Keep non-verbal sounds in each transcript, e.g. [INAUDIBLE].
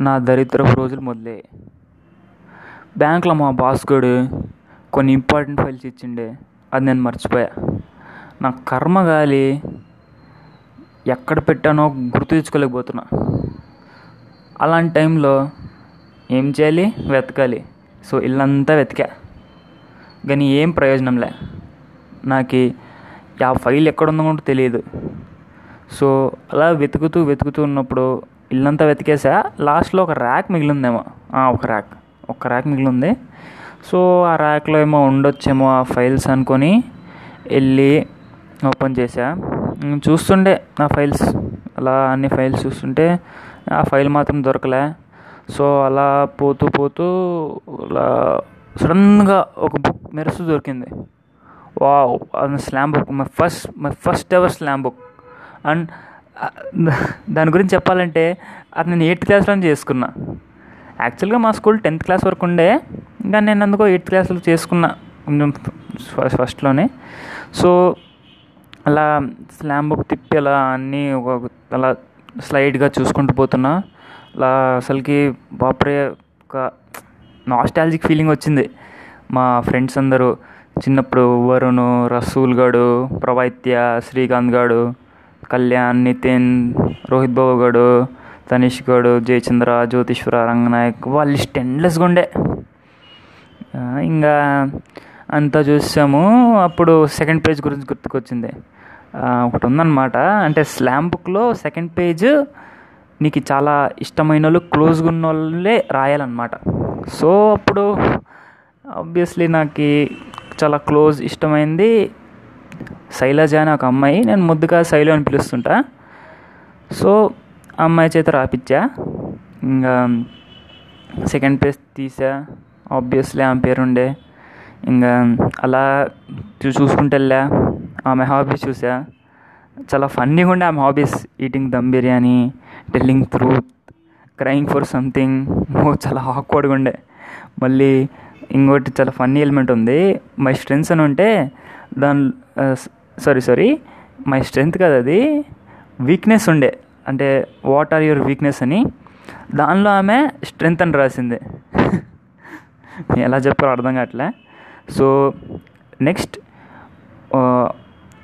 నా దరిద్రపు రోజులు మొదలయ్యాయి బ్యాంక్లో మా బాస్ గడు కొన్ని ఇంపార్టెంట్ ఫైల్స్ ఇచ్చిండే. అది నేను మర్చిపోయా. నా కర్మ గాలి ఎక్కడ పెట్టానో గుర్తు తెచ్చుకోలేకపోతున్నా. అలాంటి టైంలో ఏం చేయాలి? వెతకాలి. సో ఇల్లంతా వెతికా. కానీ ఏం ప్రయోజనంలే. నాకు ఆ ఫైల్ ఎక్కడుందో కూడా తెలియదు. సో అలా వెతుకుతూ వెతుకుతూ ఉన్నప్పుడు ఇల్లంతా వెతికేసా. లాస్ట్లో ఒక ర్యాక్ మిగిలిందేమో. ఆ, ఒక ర్యాక్. ఒక ర్యాక్ మిగిలింది. సో ఆ ర్యాక్లో ఏమో ఉండొచ్చేమో ఆ ఫైల్స్ అనుకొని వెళ్ళి ఓపెన్ చేసా. చూస్తుండే ఆ ఫైల్స్. అలా అన్ని ఫైల్స్ చూస్తుంటే ఆ ఫైల్ మాత్రం దొరకలే. సో అలా పోతూ పోతూ అలా సడన్గా ఒక బుక్ మెరుసు దొరికింది. వావ్! అది slam book. My first my first ever slam book. And దాని గురించి చెప్పాలంటే అది నేను ఎయిత్ క్లాస్లో చేసుకున్నా. యాక్చువల్గా మా స్కూల్ టెన్త్ క్లాస్ వరకు ఉండే ఇంకా నేను అందుకో ఎయిత్ క్లాస్లో చేసుకున్నా కొంచెం ఫస్ట్లోనే. సో అలా స్లామ్ బుక్ తిప్పి అలా అన్నీ ఒక అలా స్లైడ్గా చూసుకుంటూ పోతున్నా. అలా అసలుకి బాపరే ఒక నాస్టాలజిక్ ఫీలింగ్ వచ్చింది. మా ఫ్రెండ్స్ అందరూ చిన్నప్పుడు వరుణ్ రసూల్ గాడు ప్రవైత్య శ్రీకాంత్ గాడు కళ్యాణ్ నితిన్ రోహిత్ బాబు గాడు గడు గాడు జయచంద్ర జ్యోతిశ్వర రంగనాయక్ వాళ్ళ లిస్ట్ ఎండ్లెస్గా ఉండే. ఇంకా అంతా చూసాము. అప్పుడు సెకండ్ పేజ్ గురించి గుర్తుకొచ్చింది. ఒకటి ఉందన్నమాట. అంటే స్లామ్ బుక్లో సెకండ్ పేజ్ నీకు చాలా ఇష్టమైన వాళ్ళు క్లోజ్గా ఉన్న వాళ్ళే రాయాలన్నమాట. సో అప్పుడు ఆబ్వియస్లీ నాకు చాలా క్లోజ్ ఇష్టమైంది. శైలజ అని ఒక అమ్మాయి నేను ముద్దుగా శైలు అని పిలుస్తుంటా. సో ఆ అమ్మాయి చేత రాపిచ్చా. ఇంకా సెకండ్ ప్లేస్ తీసా. ఆబ్వియస్లీ ఆమె పేరుండే. ఇంకా అలా చూ చూసుకుంటూ వెళ్ళా ఆమె హాబీస్ చూసా. చాలా ఫన్నీగా ఉండే ఆమె hobbies eating dum biryani telling truth crying for something చాలా ఆక్వర్డ్గా ఉండే మళ్ళీ ఇంకోటి చాలా ఫన్నీ ఎలిమెంట్ ఉంది. మై స్ట్రెంగ్స్ అని ఉంటే దాని సారీ సారీ మై స్ట్రెంగ్త్ కదా అది. వీక్నెస్ ఉండే. అంటే వాట్ ఆర్ యువర్ వీక్నెస్ అని. దానిలో ఆమె స్ట్రెంగ్త్ అని రాసింది. [LAUGHS] ఎలా చెప్పారో అర్థం కావట్లే. సో నెక్స్ట్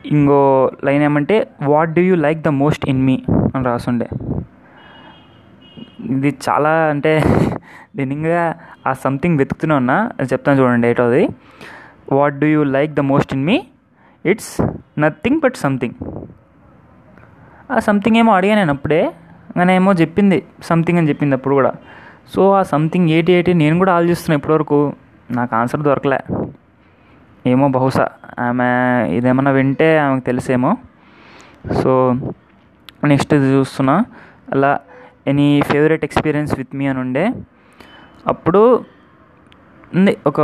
ఇంకో లైన్ ఏమంటే what do you like the most in me అని రాసుండే. ఇది చాలా అంటే నేను ఇంకా ఆ సంథింగ్ వెతుకుతూనే ఉన్నా. అది చెప్తాను చూడండి ఏటోది. What do you like the most in me it's nothing but something ఆ సంథింగ్ ఏమో అడిగా నేను అప్పుడే. కానీ ఏమో చెప్పింది. సంథింగ్ అని చెప్పింది అప్పుడు కూడా. సో ఆ సంథింగ్ ఏటి ఏటి నేను కూడా ఆలోచిస్తున్నాను ఇప్పటివరకు. నాకు ఆన్సర్ దొరకలే. ఏమో బహుశా ఆమె ఇదేమన్నా వింటే ఆమెకు తెలిసేమో. సో నెక్స్ట్ ఇది చూస్తున్నా. అలా any favourite experience with me అని ఉండే అప్పుడు ఉంది. ఒక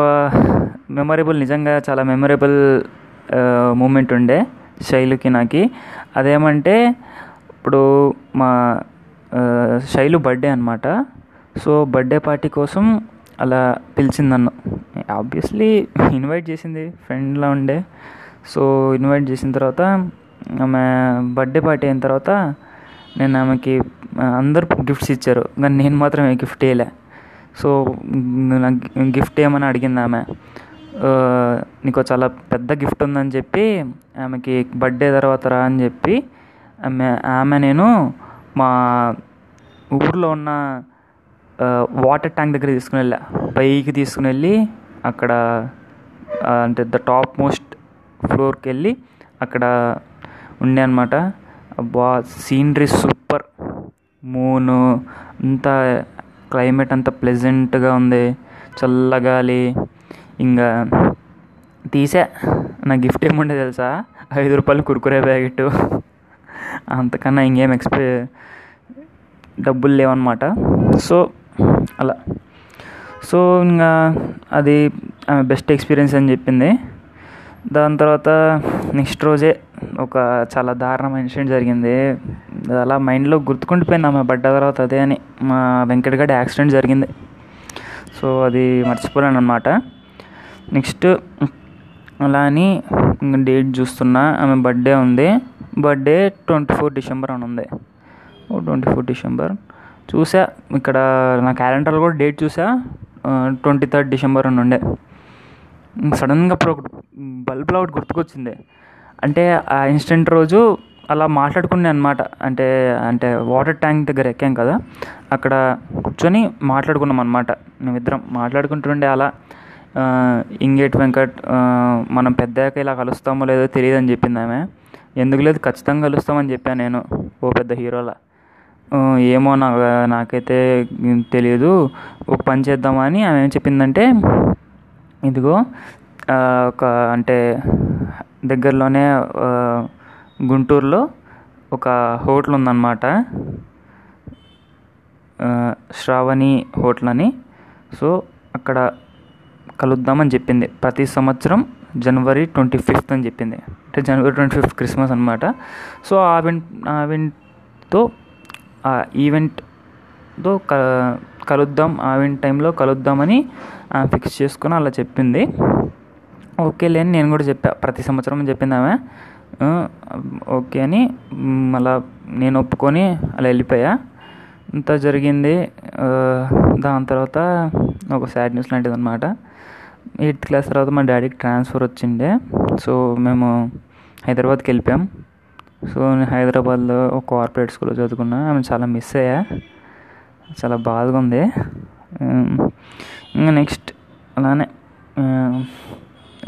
మెమొరబుల్ నిజంగా చాలా మెమొరబుల్ మూమెంట్ ఉండే శైలుకి నాకు. అదేమంటే ఇప్పుడు మా శైలు బర్త్డే అనమాట సో బర్త్డే పార్టీ కోసం అలా పిలిచింది నన్ను. ఆబ్వియస్లీ ఇన్వైట్ చేసింది ఫ్రెండ్లా ఉండే. సో ఇన్వైట్ చేసిన తర్వాత ఆమె బర్త్డే పార్టీ అయిన తర్వాత నేను ఆమెకి అందరు గిఫ్ట్స్ ఇచ్చారు. కానీ నేను మాత్రం ఏ గిఫ్ట్ వేయలే సో గిఫ్ట్ ఏమని అడిగింది ఆమె. నీకు చాలా పెద్ద గిఫ్ట్ ఉందని చెప్పి ఆమెకి బర్త్డే తర్వాత రా అని చెప్పి ఆమె ఆమె నేను మా ఊర్లో ఉన్న వాటర్ ట్యాంక్ దగ్గర తీసుకుని వెళ్ళా. పైకి తీసుకుని వెళ్ళి అక్కడ అంటే ద టాప్ మోస్ట్ ఫ్లోర్కి వెళ్ళి అక్కడ ఉండే అనమాట అబ్బా సీనరీ సూపర్ మూను అంతా క్లైమేట్ అంతా ప్లెజెంట్గా ఉంది. చల్లగాలి ఇంకా తీసా. నా గిఫ్ట్ ఏముండే తెలుసా? ఐదు రూపాయలు కురుకురే ప్యాకెట్ అంతకన్నా ఇంకేం ఎక్స్పె డబ్బులు లేవన్నమాట. సో అలా. సో ఇంకా అది ఆమె బెస్ట్ ఎక్స్పీరియన్స్ అని చెప్పింది. దాని తర్వాత నెక్స్ట్ రోజే ఒక చాలా దారుణమైన ఇన్సిడెంట్ జరిగింది. అలా మైండ్లో గుర్తుకుండిపోయింది ఆమె పడ్డ తర్వాత అదే అని మా వెంకటగడ యాక్సిడెంట్ జరిగింది. సో అది మర్చిపోలేను అనమాట నెక్స్ట్ అలా అని డేట్ చూస్తున్నా ఆమె బర్త్డే ఉంది. బర్త్డే ట్వంటీ ఫోర్ డిసెంబర్ అని ఉంది. ఓ ట్వంటీ ఫోర్ డిసెంబర్ చూసా ఇక్కడ నా క్యాలెండర్లో కూడా డేట్ చూసా. ట్వంటీ థర్డ్ డిసెంబర్ అని ఉండే. సడన్గా అప్పుడు ఒకటి బల్బ్లో ఒకటి గుర్తుకొచ్చింది. అంటే ఆ ఇన్సిడెంట్ రోజు అలా మాట్లాడుకునే అనమాట అంటే అంటే వాటర్ ట్యాంక్ దగ్గర ఎక్కాం కదా అక్కడ కూర్చొని మాట్లాడుకున్నాం అనమాట మేమిద్దరం మాట్లాడుకుంటుండే అలా ఇంగేట్ వెంకట్ మనం పెద్దాక ఇలా కలుస్తామో లేదో తెలియదు అని చెప్పింది ఆమె. ఎందుకు లేదు ఖచ్చితంగా కలుస్తామని చెప్పాను నేను ఓ పెద్ద హీరోలా. ఏమో నాకు నాకైతే తెలియదు ఒక పని చేద్దామని ఆమె ఏం చెప్పిందంటే ఇదిగో ఒక అంటే దగ్గరలోనే గుంటూరులో ఒక హోటల్ ఉందన్నమాట. శ్రావణి హోటల్ అని. సో అక్కడ కలుద్దామని చెప్పింది. ప్రతి సంవత్సరం జనవరి ట్వంటీ ఫిఫ్త్ అని చెప్పింది. అంటే జనవరి ట్వంటీ ఫిఫ్త్ క్రిస్మస్ అనమాట సో ఆ ఈవెంట్ ఆ ఈవెంట్తో ఆ ఈవెంట్తో క కలుద్దాం ఆవెంట్ ఈవెంట్ టైంలో కలుద్దామని ఫిక్స్ చేసుకుని అలా చెప్పింది. ఓకే లేని నేను కూడా చెప్పా ప్రతి సంవత్సరం చెప్పింది ఆమె ఓకే అని మళ్ళా నేను ఒప్పుకొని అలా వెళ్ళిపోయా. ఇంత జరిగింది దాని తర్వాత ఒక సాడ్ న్యూస్ లాంటిది అనమాట ఎయిత్ క్లాస్ తర్వాత మా డాడీకి ట్రాన్స్ఫర్ వచ్చిండే. సో మేము హైదరాబాద్కి వెళ్ళిపోయాం. సో నేను హైదరాబాద్లో ఒక కార్పొరేట్ స్కూల్లో చదువుకున్నా. ఆమె చాలా మిస్ అయ్యా. చాలా బాధగా ఉంది. ఇంకా నెక్స్ట్ అలానే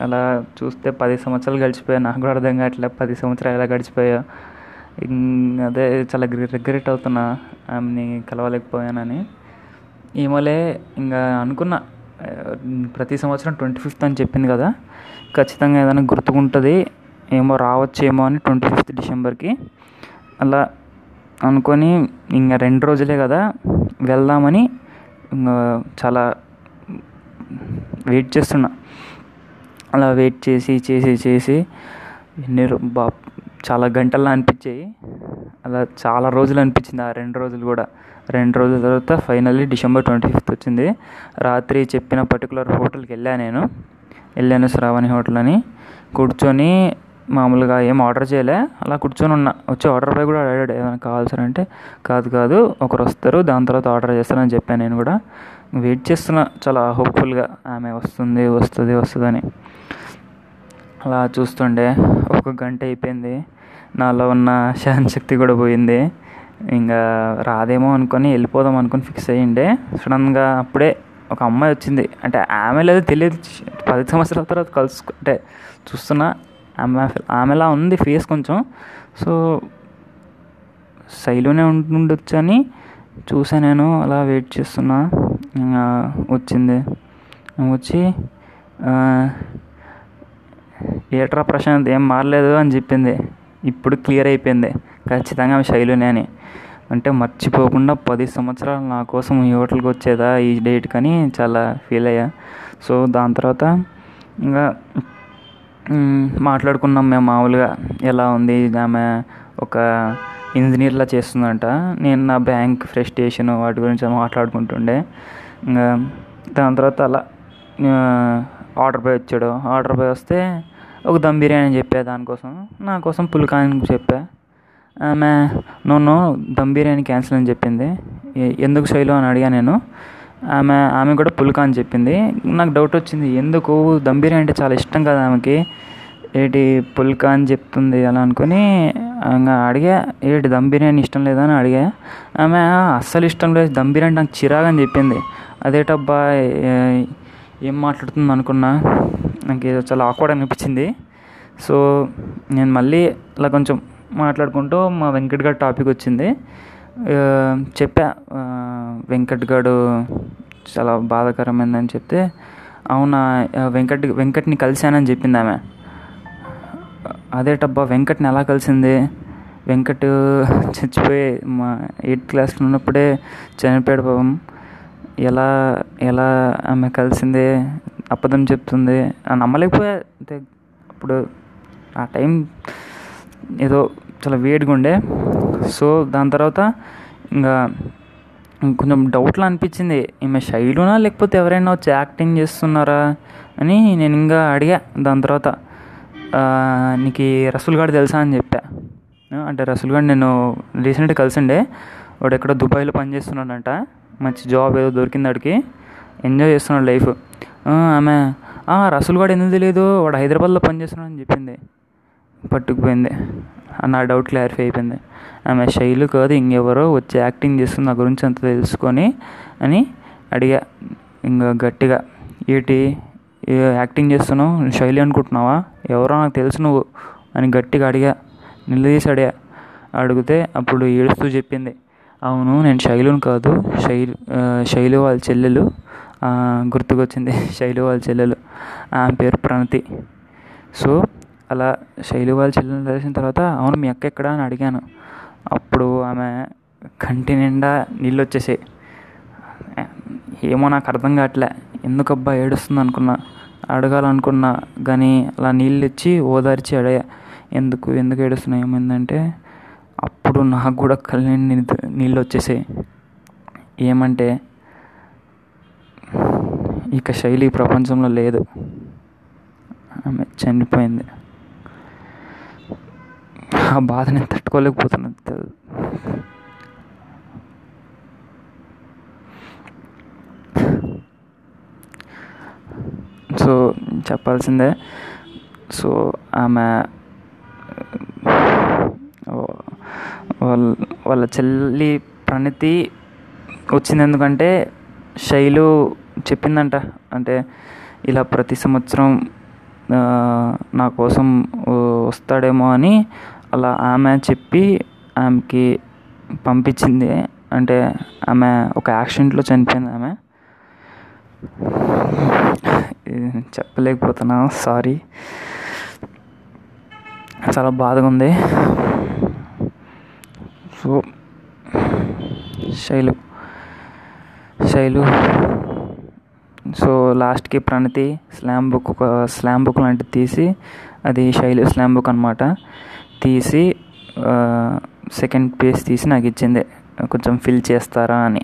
అలా చూస్తే పది సంవత్సరాలు గడిచిపోయా. నాకు కూడా అర్థం కావట్లే పది సంవత్సరాలు ఎలా గడిచిపోయా. ఇం- అదే చాలా రిగ్రెట్ అవుతున్నా. ఆమెని కలవలేకపోయానని. ఏమోలే ఇంకా అనుకున్నా. ప్రతి సంవత్సరం ట్వంటీ ఫిఫ్త్ అని చెప్పింది కదా. ఖచ్చితంగా ఏదైనా గుర్తుకుంటుంది. ఏమో రావచ్చేమో అని ట్వంటీ ఫిఫ్త్ డిసెంబర్కి. అలా అనుకొని ఇంకా రెండు రోజులే కదా వెళ్దామని ఇంకా చాలా వెయిట్ చేస్తున్నా. అలా వెయిట్ చేసి చేసి చేసి ఎన్ని బా చాలా గంటల్లో అనిపించాయి. అలా చాలా రోజులు అనిపించింది ఆ రెండు రోజులు కూడా. రెండు రోజుల తర్వాత ఫైనల్లీ డిసెంబర్ ట్వంటీ ఫిఫ్త్ వచ్చింది. రాత్రి చెప్పిన పర్టికులర్ హోటల్కి వెళ్ళాను నేను. వెళ్ళాను శ్రావణి హోటల్ అని. కూర్చొని మామూలుగా ఏం ఆర్డర్ చేయలే. అలా కూర్చొని ఉన్నా. వచ్చి ఆర్డర్ పై కూడా అడిగాడు ఏమైనా కావాల్సిన అంటే కాదు కాదు. ఒకరు వస్తారు. దాని తర్వాత ఆర్డర్ చేస్తానని చెప్పాను నేను కూడా. వెయిట్ చేస్తున్నా చాలా హోప్ఫుల్గా ఆమె వస్తుంది వస్తుంది వస్తుందని. అలా చూస్తుండే ఒక గంట అయిపోయింది. నాలో ఉన్న శక్తి కూడా పోయింది. ఇంకా రాదేమో అనుకొని వెళ్ళిపోదాం అనుకొని ఫిక్స్ అయ్యిండే. సడన్గా అప్పుడే ఒక అమ్మాయి వచ్చింది. అంటే ఆమె లేదో తెలియదు. పది సంవత్సరాల తర్వాత కలుసుకుంటే చూస్తున్నా ఆమె ఆమెలా ఉంది ఫేస్ కొంచెం. సో శైలునే ఉండొచ్చు అని చూసా నేను. అలా వెయిట్ చేస్తున్నా. వచ్చింది. వచ్చి ఏట్రా ప్రశాంత్ ఏం మారలేదు అని చెప్పింది. ఇప్పుడు క్లియర్ అయిపోయింది. ఖచ్చితంగా ఆమె శైలునే అని. అంటే మర్చిపోకుండా పది సంవత్సరాలు నా కోసం ఈ హోటల్కి వచ్చేదా ఈ డేట్ కానీ చాలా ఫీల్ అయ్యా. సో దాని తర్వాత ఇంకా మాట్లాడుకున్నాం మేము మామూలుగా. ఎలా ఉంది? ఆమె ఒక ఇంజనీర్లా చేస్తుందంట. నేను నా బ్యాంక్ ఫ్రస్ట్రేషన్ వాటి గురించి మాట్లాడుకుంటుండే. ఇంకా దాని తర్వాత అలా ఆర్డర్ బాయ్ వచ్చాడు. ఆర్డర్ బాయ్ వస్తే ఒక దమ్ బిర్యానీ చెప్పా దానికోసం నా కోసం అని చెప్పా. ఆమె నన్ను దమ్ బిర్యానీ క్యాన్సిల్ అని చెప్పింది. ఎందుకు శైలు అని అడిగా నేను. ఆమె ఆమె కూడా పుల్కా అని చెప్పింది. నాకు డౌట్ వచ్చింది. ఎందుకు? దమ్ బిర్యానీ అంటే చాలా ఇష్టం కదా ఆమెకి. ఏంటి పుల్కా అని చెప్తుంది అలా అనుకుని ఇంకా అడిగా ఏంటి దమ్ బిర్యానీ ఇష్టం లేదని అడిగా. ఆమె అస్సలు ఇష్టం లేదు. దమ్ బిర్యానీ నాకు చిరాగని చెప్పింది. అదేటబ్బా ఏం మాట్లాడుతుంది అనుకున్నా. నాకు ఏదో చాలా ఆక్వర్డ్ అనిపించింది. సో నేను మళ్ళీ ఇలా కొంచెం మాట్లాడుకుంటూ మా వెంకట్ గారి టాపిక్ వచ్చింది. చెప్పా వెంకట్ గారు చాలా బాధాకరమైందని చెప్తే అవునా వెంకట్ వెంకట్ని కలిశానని చెప్పింది ఆమె. అదేటబ్బా వెంకట్ని ఎలా కలిసింది? వెంకట్ చచ్చిపోయి మా ఎయిత్ క్లాస్లో ఉన్నప్పుడే చనిపోయాడు పాపం. ఎలా ఎలా ఆమె కలిసింది అబద్ధం చెప్తుంది ఆ నమ్మలేకపోయా. అంటే అప్పుడు ఆ టైం ఏదో చాలా వేడిగా ఉండే. సో దాని తర్వాత ఇంకా కొంచెం డౌట్లా అనిపించింది. ఈమె శైలునా లేకపోతే ఎవరైనా వచ్చి యాక్టింగ్ చేస్తున్నారా అని నేను ఇంకా అడిగా. దాని తర్వాత నీకు రసూల్ గారు తెలుసా? అని చెప్పా. అంటే రసూల్ గారు నేను రీసెంట్గా కలిసిండే. వాడు ఎక్కడో దుబాయ్లో పనిచేస్తున్నాడంట. మంచి జాబ్ ఏదో దొరికింది వాడికి ఎంజాయ్ చేస్తున్నాడు లైఫ్ ఆమె రసూల్ గాడు ఎందుకు తెలియదు? వాడు హైదరాబాద్లో పనిచేస్తున్నాడు అని చెప్పింది. పట్టుకుపోయింది. నా డౌట్ క్లారిఫై అయిపోయింది. ఆమె శైలు కాదు ఇంకెవరో వచ్చి యాక్టింగ్ చేస్తుంది నా గురించి అంత తెలుసుకొని అని అడిగా. ఇంకా గట్టిగా ఏటి? యాక్టింగ్ చేస్తున్నావు? శైలి అనుకుంటున్నావా? ఎవరో నాకు తెలుసు నువ్వు అని గట్టిగా అడిగా. నిలదీసి అడిగా. అడిగితే అప్పుడు ఏడుస్తూ చెప్పింది. అవును నేను శైలుని కాదు. శైలు శైలు వాళ్ళ చెల్లెలు. గుర్తుకొచ్చింది. [LAUGHS] శైలు వాళ్ళ చెల్లెలు. ఆమె పేరు ప్రణతి. సో అలా శైలు వాళ్ళ చెల్లెలు తెలిసిన తర్వాత అవును మీ అక్క ఎక్కడ అని అడిగాను. అప్పుడు ఆమె కంటి నిండా నీళ్ళు వచ్చేసాయి ఏమో నాకు అర్థం కావట్లే. ఎందుకబ్బా ఏడుస్తుంది అనుకున్నా. అడగాలనుకున్నా. కానీ అలా నీళ్ళు ఇచ్చి ఓదార్చి అడిగా ఎందుకు ఎందుకు ఏడుస్తున్నా ఏమైందంటే అప్పుడు నాకు కూడా కళ్ళ నీళ్ళు వచ్చేసాయి. ఏమంటే ఇక శైలి ప్రపంచంలో లేదు. ఆమె చనిపోయింది. ఆ బాధ నేను తట్టుకోలేకపోతున్నాను సో చెప్పాల్సిందే. సో ఆమె వాళ్ళ వాళ్ళ చెల్లి ప్రణతి వచ్చింది ఎందుకంటే శైలు చెప్పిందంట. అంటే ఇలా ప్రతి సంవత్సరం నా కోసం వస్తాడేమో అని అలా ఆమె చెప్పి ఆమెకి పంపించింది. అంటే ఆమె ఒక యాక్సిడెంట్లో చనిపోయింది ఆమె. చెప్పలేకపోతున్నా. సారీ. చాలా బాధగా ఉంది. సో శైలు శైలు సో లాస్ట్కి ప్రణతి స్లామ్ బుక్ ఒక స్లామ్ బుక్ లాంటిది తీసి అది శైలు స్లామ్ బుక్ అనమాట తీసి సెకండ్ పేజ్ తీసి నాకు ఇచ్చింది. కొంచెం ఫిల్ చేస్తారా అని.